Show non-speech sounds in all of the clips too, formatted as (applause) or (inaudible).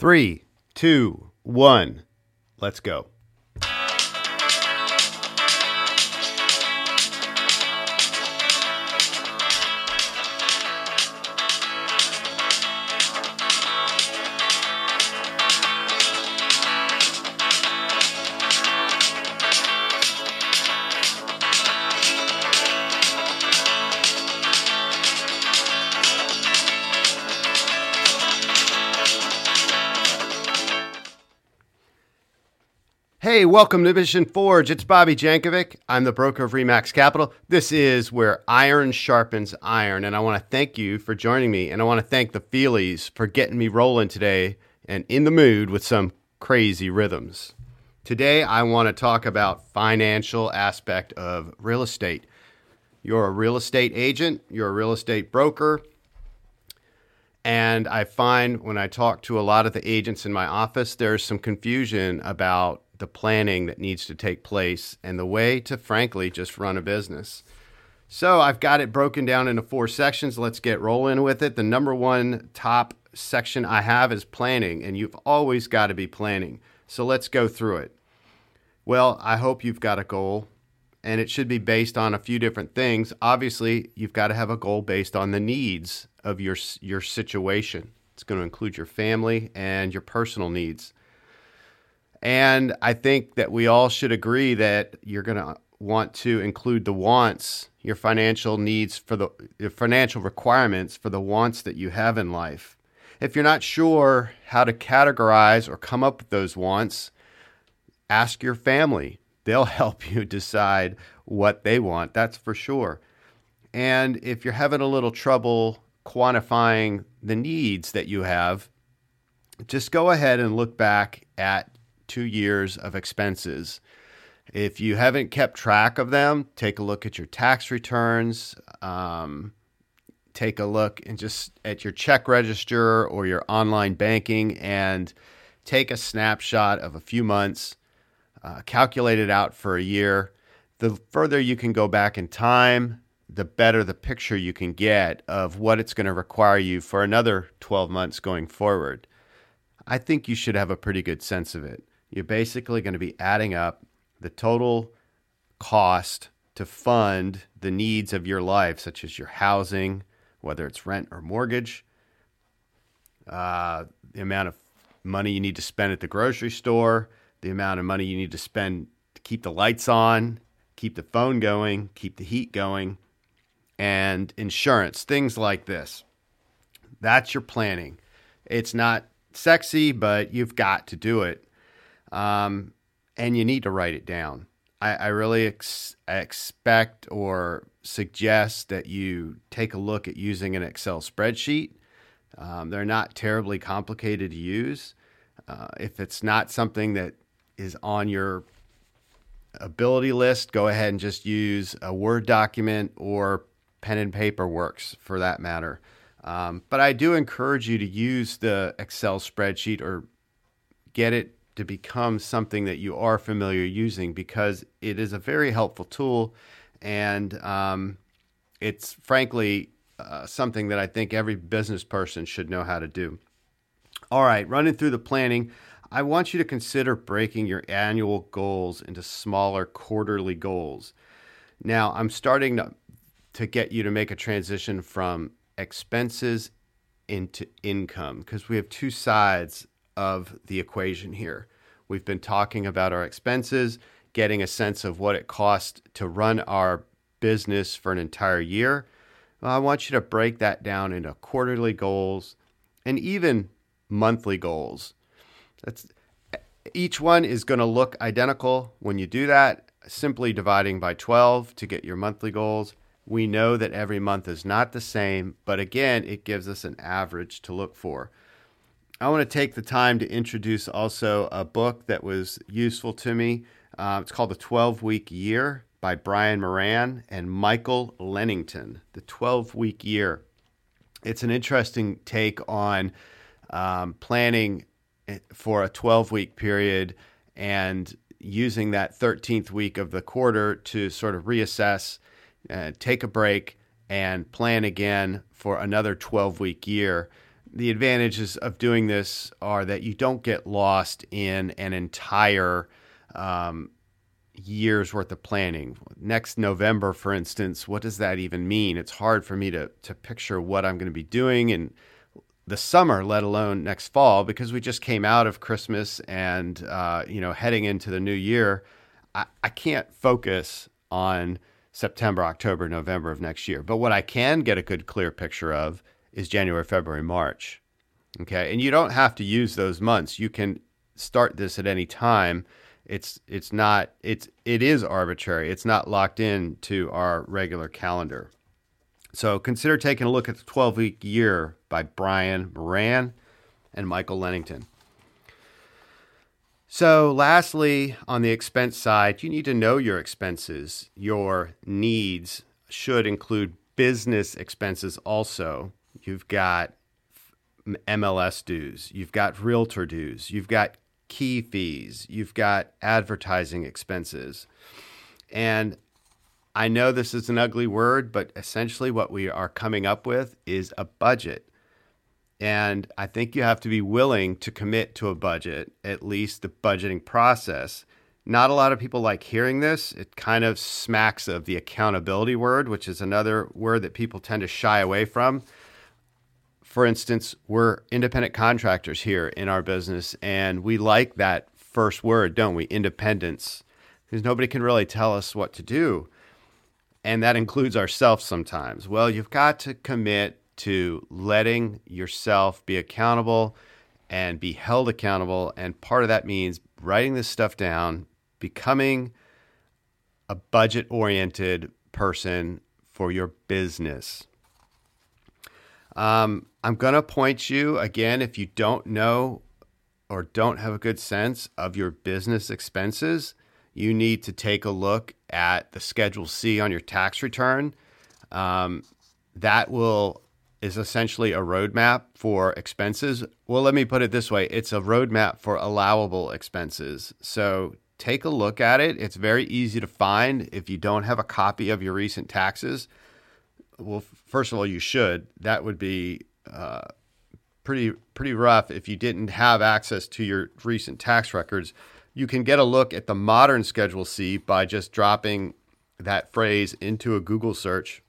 Three, two, one, let's go. Welcome to Mission Forge. It's Bobby Jankovic. I'm the broker of Remax Capital. This is where iron sharpens iron, and I want to thank you for joining me. And I want to thank the Feelies for getting me rolling today and in the mood with some crazy rhythms. Today, I want to talk about financial aspect of real estate. You're a real estate agent, you're a real estate broker, and I find when I talk to a lot of the agents in my office, there's some confusion about the planning that needs to take place and the way to, frankly, just run a business. So I've got it broken down into four sections. Let's get rolling with it. The number one top section I have is planning, and you've always got to be planning. So let's go through it. Well, I hope you've got a goal, and it should be based on a few different things. Obviously, you've got to have a goal based on the needs of your your situation. It's going to include your family and your personal needs. And I think that we all should agree that you're going to want to include the wants, your financial needs for the your financial requirements for the wants that you have in life. If you're not sure how to categorize or come up with those wants, ask your family. They'll (laughs) help you decide what they want, that's for sure. And if you're having a little trouble quantifying the needs that you have, just go ahead and look back at two years of expenses. If you haven't kept track of them, take a look at your tax returns. Um, take a look and just at your check register or your online banking and take a snapshot of a few months, uh, calculate it out for a year. The further you can go back in time, the better the picture you can get of what it's going to require you for another 12 months going forward. I think you should have a pretty good sense of it you're basically going to be adding up the total cost to fund the needs of your life, such as your housing, whether it's rent or mortgage, uh, the amount of money you need to spend at the grocery store, the amount of money you need to spend to keep the lights on, keep the phone going, keep the heat going, and insurance, things like this. That's your planning. It's not sexy, but you've got to do it um, and you need to write it down. I, I really ex- expect or suggest that you take a look at using an Excel spreadsheet. Um, they're not terribly complicated to use. Uh, if it's not something that is on your ability list, go ahead and just use a Word document or pen and paper works for that matter. Um, but I do encourage you to use the Excel spreadsheet or get it to become something that you are familiar using because it is a very helpful tool and um, it's frankly uh, something that I think every business person should know how to do. All right, running through the planning, I want you to consider breaking your annual goals into smaller quarterly goals. Now, I'm starting to, to get you to make a transition from expenses into income because we have two sides of the equation here. We've been talking about our expenses, getting a sense of what it costs to run our business for an entire year. I want you to break that down into quarterly goals and even monthly goals. That's each one is going to look identical when you do that, simply dividing by 12 to get your monthly goals. We know that every month is not the same, but again, it gives us an average to look for. I want to take the time to introduce also a book that was useful to me. Uh, it's called The 12 Week Year by Brian Moran and Michael Lennington. The 12 Week Year. It's an interesting take on um, planning for a 12 week period and using that 13th week of the quarter to sort of reassess, uh, take a break, and plan again for another 12 week year the advantages of doing this are that you don't get lost in an entire um, year's worth of planning. Next November, for instance, what does that even mean? It's hard for me to to picture what I'm going to be doing in the summer, let alone next fall, because we just came out of Christmas and uh, you know heading into the new year. I, I can't focus on September, October, November of next year. But what I can get a good, clear picture of is January, February, March. Okay, and you don't have to use those months. You can start this at any time it's it's not it's it is arbitrary. It's not locked in to our regular calendar. So consider taking a look at the 12 week year by Brian Moran and Michael Lennington. So, lastly, on the expense side, you need to know your expenses. Your needs should include business expenses also. You've got MLS dues, you've got realtor dues, you've got key fees, you've got advertising expenses. And I know this is an ugly word, but essentially what we are coming up with is a budget. And I think you have to be willing to commit to a budget, at least the budgeting process. Not a lot of people like hearing this. It kind of smacks of the accountability word, which is another word that people tend to shy away from for instance, we're independent contractors here in our business, and we like that first word, don't we? Independence, because nobody can really tell us what to do. And that includes ourselves sometimes. Well, you've got to commit to letting yourself be accountable and be held accountable. And part of that means writing this stuff down, becoming a budget oriented person for your business. Um, I'm going to point you again if you don't know or don't have a good sense of your business expenses, you need to take a look at the Schedule C on your tax return. Um, that will is essentially a roadmap for expenses. Well, let me put it this way: it's a roadmap for allowable expenses. So take a look at it. It's very easy to find if you don't have a copy of your recent taxes well, first of all, you should. That would be uh, pretty pretty rough if you didn't have access to your recent tax records. You can get a look at the modern Schedule C by just dropping that phrase into a Google search,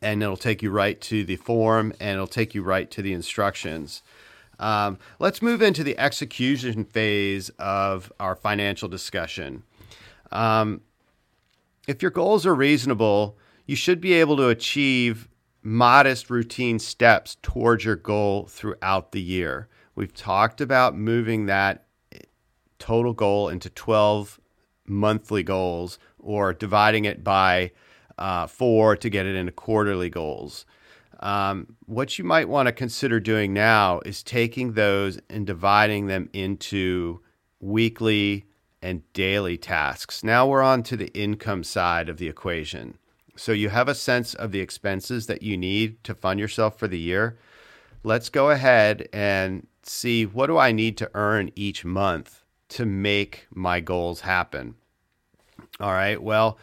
and it'll take you right to the form and it'll take you right to the instructions. Um, let's move into the execution phase of our financial discussion. Um, if your goals are reasonable, you should be able to achieve modest routine steps towards your goal throughout the year. We've talked about moving that total goal into 12 monthly goals or dividing it by uh, four to get it into quarterly goals. Um, what you might want to consider doing now is taking those and dividing them into weekly and daily tasks. Now we're on to the income side of the equation. So you have a sense of the expenses that you need to fund yourself for the year. Let's go ahead and see what do I need to earn each month to make my goals happen. All right. Well,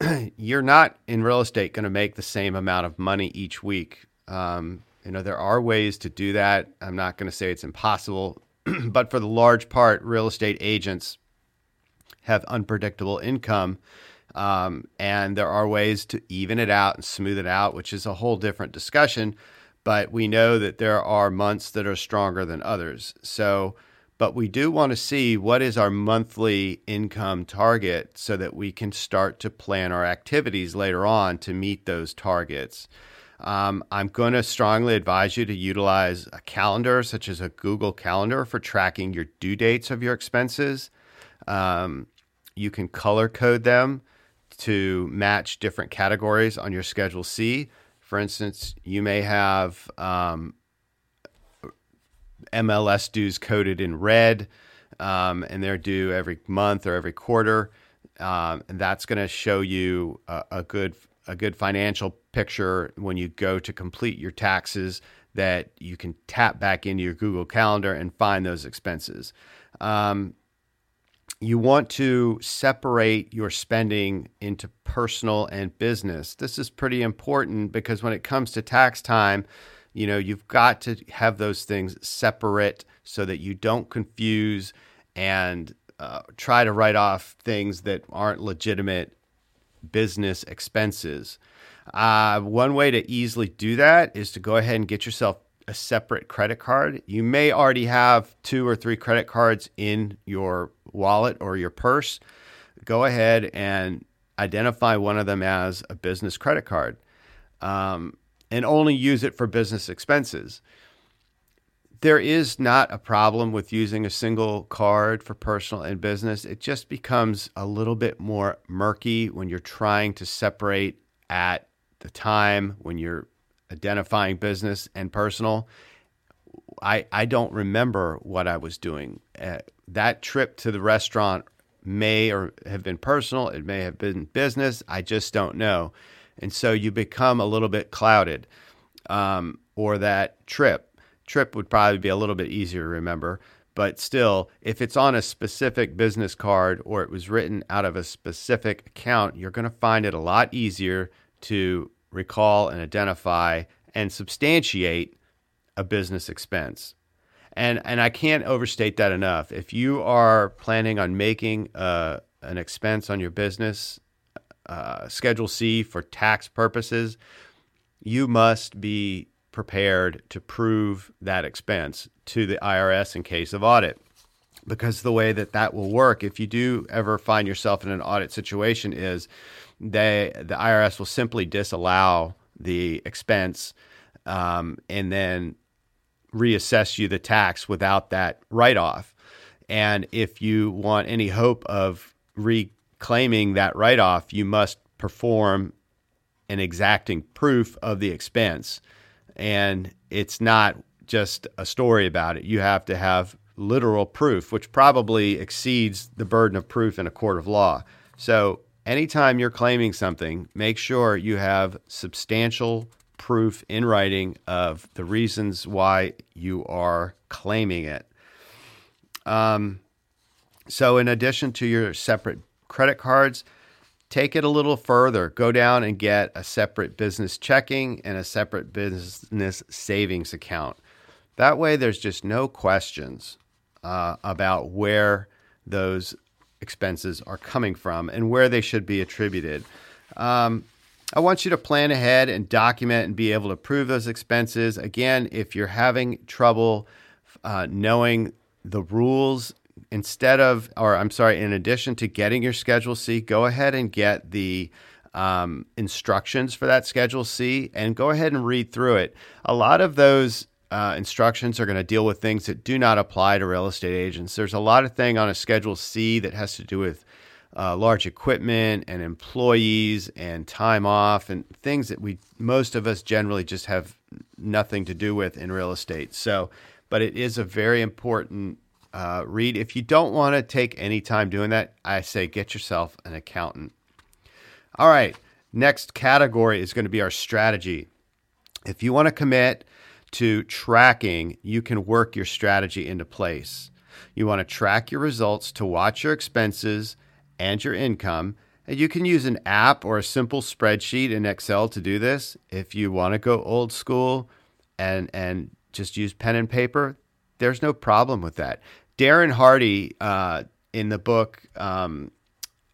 (clears throat) you're not in real estate going to make the same amount of money each week. Um, you know, there are ways to do that. I'm not going to say it's impossible, (clears throat) but for the large part, real estate agents have unpredictable income um, and there are ways to even it out and smooth it out, which is a whole different discussion. But we know that there are months that are stronger than others. So, but we do want to see what is our monthly income target so that we can start to plan our activities later on to meet those targets. Um, I'm going to strongly advise you to utilize a calendar, such as a Google Calendar, for tracking your due dates of your expenses. Um, you can color code them to match different categories on your Schedule C. For instance, you may have um, MLS dues coded in red, um, and they're due every month or every quarter, um, and that's going to show you a, a, good a good financial picture when you go to complete your taxes. That you can tap back into your Google Calendar and find those expenses. Um, you want to separate your spending into personal and business. This is pretty important because when it comes to tax time, You know, you've got to have those things separate so that you don't confuse and uh, try to write off things that aren't legitimate business expenses. Uh, one way to easily do that is to go ahead and get yourself a separate credit card. You may already have two or three credit cards in your wallet or your purse. Go ahead and identify one of them as a business credit card um, and only use it for business expenses. There is not a problem with using a single card for personal and business. It just becomes a little bit more murky when you're trying to separate at the time when you're identifying business and personal. I, I don't remember what I was doing. Uh, that trip to the restaurant may or have been personal, it may have been business. I just don't know. And so you become a little bit clouded. Um, or that trip trip would probably be a little bit easier to remember. But still, if it's on a specific business card or it was written out of a specific account, you're going to find it a lot easier to recall and identify and substantiate a business expense. And, and I can't overstate that enough. If you are planning on making uh, an expense on your business, uh, Schedule C for tax purposes, you must be prepared to prove that expense to the IRS in case of audit. Because the way that that will work, if you do ever find yourself in an audit situation, is they the IRS will simply disallow the expense um, and then reassess you the tax without that write off. And if you want any hope of reclaiming that write off, you must perform an exacting proof of the expense and it's not just a story about it. You have to have literal proof, which probably exceeds the burden of proof in a court of law. So, anytime you're claiming something, make sure you have substantial proof in writing of the reasons why you are claiming it. Um, so, in addition to your separate credit cards, take it a little further. Go down and get a separate business checking and a separate business savings account. That way, there's just no questions uh, about where those expenses are coming from and where they should be attributed. Um, I want you to plan ahead and document and be able to prove those expenses. Again, if you're having trouble uh, knowing the rules instead of, or I'm sorry, in addition to getting your Schedule C, go ahead and get the um, instructions for that Schedule C and go ahead and read through it. A lot of those uh, instructions are going to deal with things that do not apply to real estate agents. There's a lot of thing on a Schedule C that has to do with uh, large equipment and employees and time off and things that we most of us generally just have nothing to do with in real estate. So, but it is a very important uh, read. If you don't want to take any time doing that, I say get yourself an accountant. All right, next category is going to be our strategy. If you want to commit to tracking, you can work your strategy into place. You want to track your results to watch your expenses and your income. And you can use an app or a simple spreadsheet in Excel to do this. If you want to go old school and and just use pen and paper, there's no problem with that. Darren Hardy uh, in the book, um,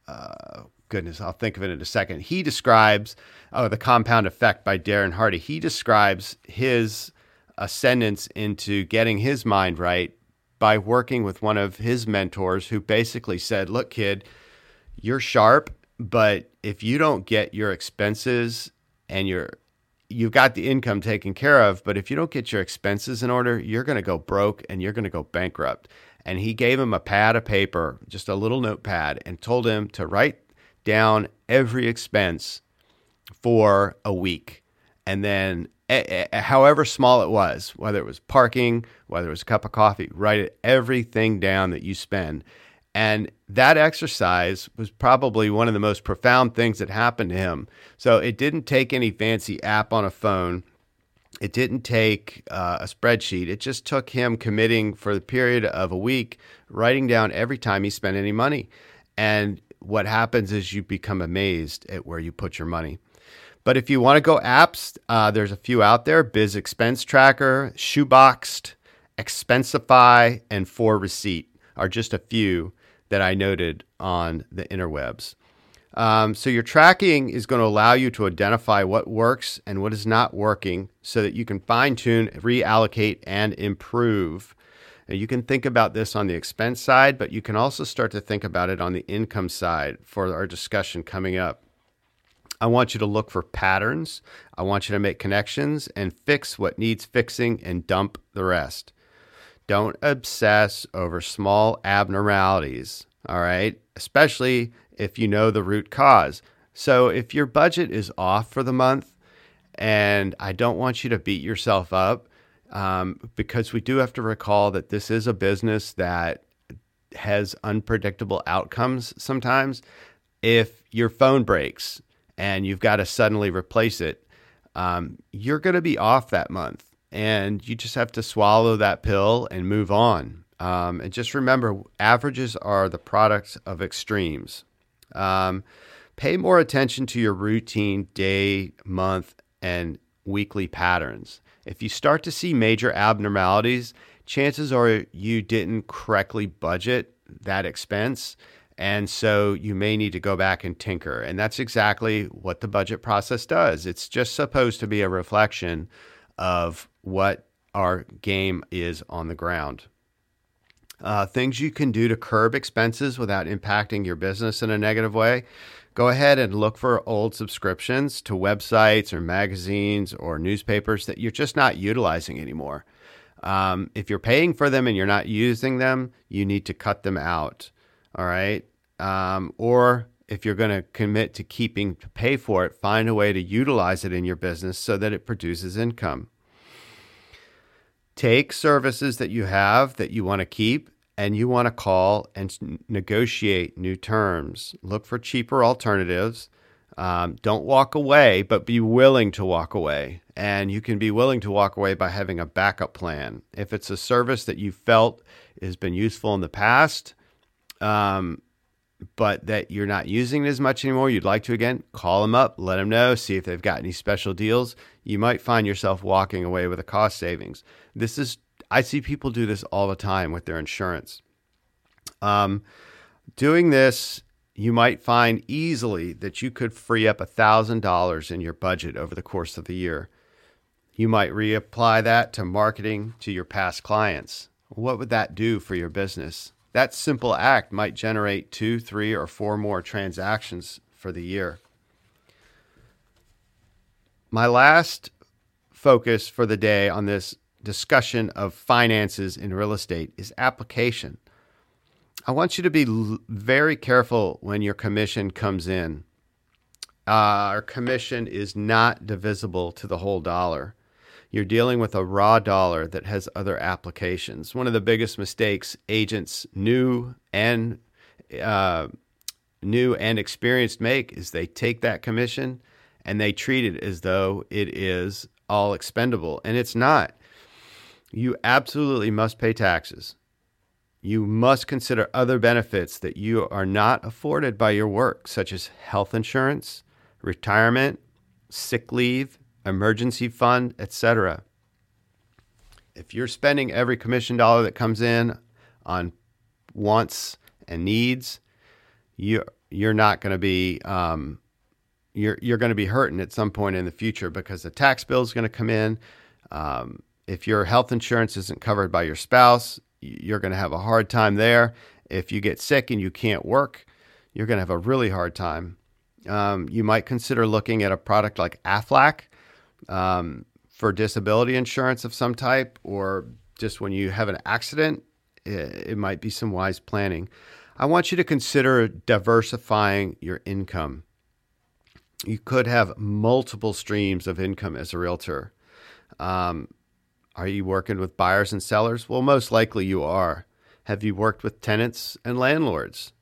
uh, goodness, I'll think of it in a second. He describes, oh, the compound effect by Darren Hardy. He describes his ascendance into getting his mind right by working with one of his mentors who basically said, look, kid, you're sharp, but if you don't get your expenses and your you've got the income taken care of, but if you don't get your expenses in order, you're going to go broke and you're going to go bankrupt and he gave him a pad of paper, just a little notepad, and told him to write down every expense for a week. And then, however small it was, whether it was parking, whether it was a cup of coffee, write everything down that you spend. And that exercise was probably one of the most profound things that happened to him. So it didn't take any fancy app on a phone. It didn't take uh, a spreadsheet. It just took him committing for the period of a week, writing down every time he spent any money. And what happens is you become amazed at where you put your money. But if you want to go apps, uh, there's a few out there Biz Expense Tracker, Shoeboxed, Expensify, and Foreceipt are just a few that I noted on the interwebs. Um, so your tracking is going to allow you to identify what works and what is not working so that you can fine tune, reallocate, and improve. Now, you can think about this on the expense side, but you can also start to think about it on the income side for our discussion coming up. I want you to look for patterns. I want you to make connections and fix what needs fixing and dump the rest. Don't obsess over small abnormalities, all right? Especially if you know the root cause. So if your budget is off for the month, and I don't want you to beat yourself up um, because we do have to recall that this is a business that has unpredictable outcomes sometimes. If your phone breaks and you've got to suddenly replace it, um, you're going to be off that month and you just have to swallow that pill and move on. Um, and just remember, averages are the products of extremes. Um, pay more attention to your routine day, month, and weekly patterns. If you start to see major abnormalities, chances are you didn't correctly budget that expense. And so you may need to go back and tinker. And that's exactly what the budget process does. It's just supposed to be a reflection of what our game is on the ground. Uh, things you can do to curb expenses without impacting your business in a negative way. Go ahead and look for old subscriptions to websites or magazines or newspapers that you're just not utilizing anymore. Um, if you're paying for them and you're not using them, you need to cut them out. All right. Um, or if you're going to commit to keeping to pay for it, find a way to utilize it in your business so that it produces income. Take services that you have that you want to keep and you want to call and negotiate new terms. Look for cheaper alternatives. Um, don't walk away, but be willing to walk away. And you can be willing to walk away by having a backup plan. If it's a service that you felt has been useful in the past, um, but that you're not using it as much anymore, you'd like to again, call them up, let them know, see if they've got any special deals. You might find yourself walking away with a cost savings. This is, I see people do this all the time with their insurance. Um, doing this, you might find easily that you could free up $1,000 in your budget over the course of the year. You might reapply that to marketing to your past clients. What would that do for your business? That simple act might generate two, three, or four more transactions for the year. My last focus for the day on this discussion of finances in real estate is application. I want you to be l- very careful when your commission comes in. Uh, our commission is not divisible to the whole dollar you're dealing with a raw dollar that has other applications. One of the biggest mistakes agents new and uh, new and experienced make is they take that commission and they treat it as though it is all expendable, and it's not. You absolutely must pay taxes. You must consider other benefits that you are not afforded by your work, such as health insurance, retirement, sick leave, emergency fund, etc. If you're spending every commission dollar that comes in on wants and needs, you you're not going to be um, you're you're going to be hurting at some point in the future because the tax bill is going to come in. Um, if your health insurance isn't covered by your spouse, you're going to have a hard time there. If you get sick and you can't work, you're going to have a really hard time. Um, you might consider looking at a product like Aflac um, for disability insurance of some type, or just when you have an accident, it, it might be some wise planning. I want you to consider diversifying your income. You could have multiple streams of income as a realtor. Um, are you working with buyers and sellers? Well, most likely you are. Have you worked with tenants and landlords?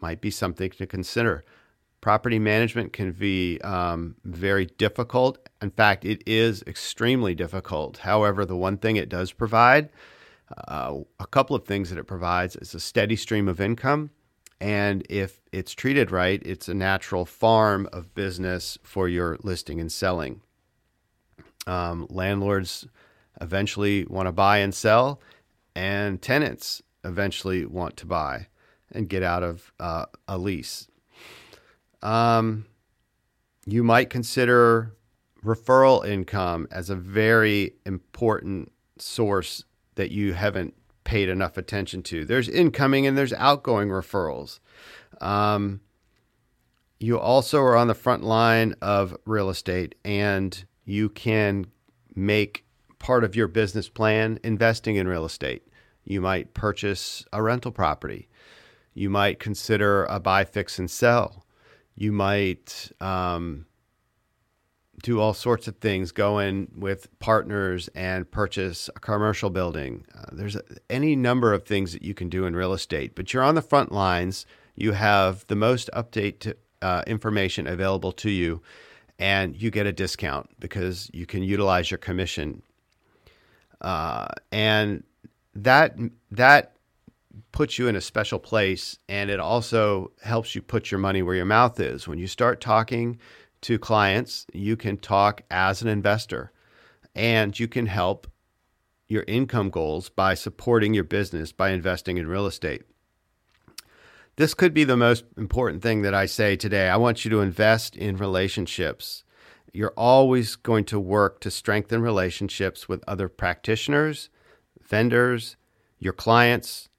Might be something to consider. Property management can be um, very difficult. In fact, it is extremely difficult. However, the one thing it does provide, uh, a couple of things that it provides, is a steady stream of income And if it's treated right, it's a natural farm of business for your listing and selling. Um, landlords eventually want to buy and sell, and tenants eventually want to buy and get out of uh, a lease. Um, you might consider referral income as a very important source that you haven't paid enough attention to. There's incoming and there's outgoing referrals. Um, you also are on the front line of real estate and you can make part of your business plan investing in real estate. You might purchase a rental property. You might consider a buy, fix, and sell. You might um, do all sorts of things, go in with partners and purchase a commercial building. Uh, there's a, any number of things that you can do in real estate, but you're on the front lines. You have the most update to, uh, information available to you, and you get a discount because you can utilize your commission. Uh, and that that puts you in a special place, and it also helps you put your money where your mouth is. When you start talking to clients, you can talk as an investor and you can help your income goals by supporting your business by investing in real estate. This could be the most important thing that I say today. I want you to invest in relationships. You're always going to work to strengthen relationships with other practitioners, vendors, your clients,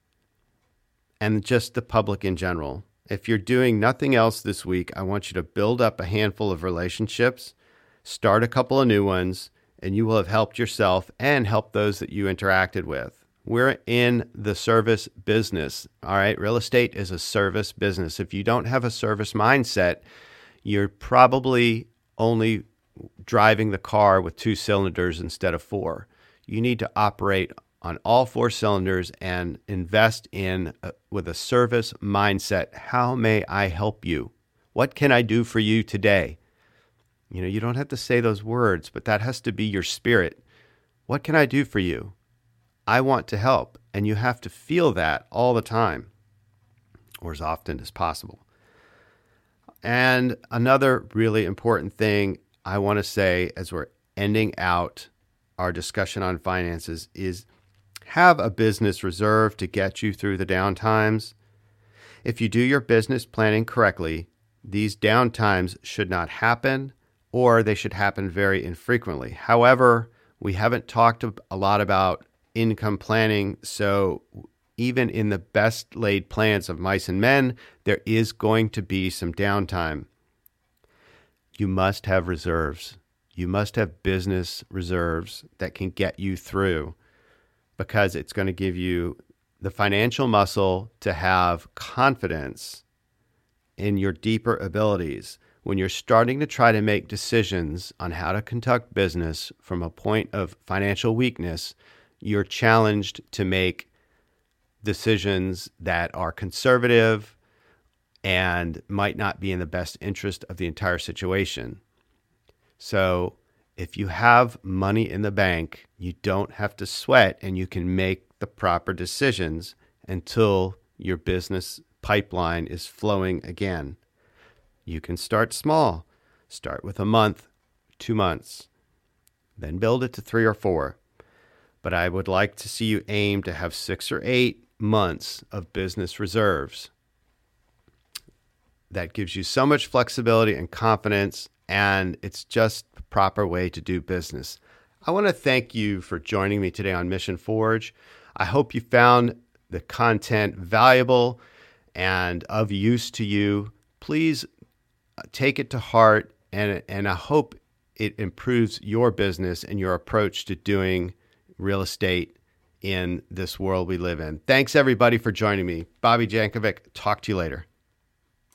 and just the public in general. If you're doing nothing else this week, I want you to build up a handful of relationships, start a couple of new ones, and you will have helped yourself and helped those that you interacted with. We're in the service business. All right. Real estate is a service business. If you don't have a service mindset, you're probably only driving the car with two cylinders instead of four. You need to operate on all four cylinders and invest in uh, with a service mindset. How may I help you? What can I do for you today? You know, you don't have to say those words, but that has to be your spirit. What can I do for you? I want to help. And you have to feel that all the time, or as often as possible. And another really important thing I want to say as we're ending out our discussion on finances is have a business reserve to get you through the downtimes. If you do your business planning correctly, these downtimes should not happen or they should happen very infrequently. However, we haven't talked a lot about income planning, so even in the best laid plans of mice and men, there is going to be some downtime. You must have reserves. You must have business reserves that can get you through because it's going to give you the financial muscle to have confidence in your deeper abilities. When you're starting to try to make decisions on how to conduct business from a point of financial weakness, you're challenged to make decisions that are conservative and might not be in the best interest of the entire situation. So, if you have money in the bank, you don't have to sweat and you can make the proper decisions until your business pipeline is flowing again. You can start small. Start with a month, two months, then build it to three or four. But I would like to see you aim to have six or eight months of business reserves. That gives you so much flexibility and confidence and it's just the proper way to do business. I want to thank you for joining me today on Mission Forge. I hope you found the content valuable and of use to you. Please uh, take it to heart, and, and I hope it improves your business and your approach to doing real estate in this world we live in. Thanks, everybody, for joining me. Bobby Jankovic, talk to you later.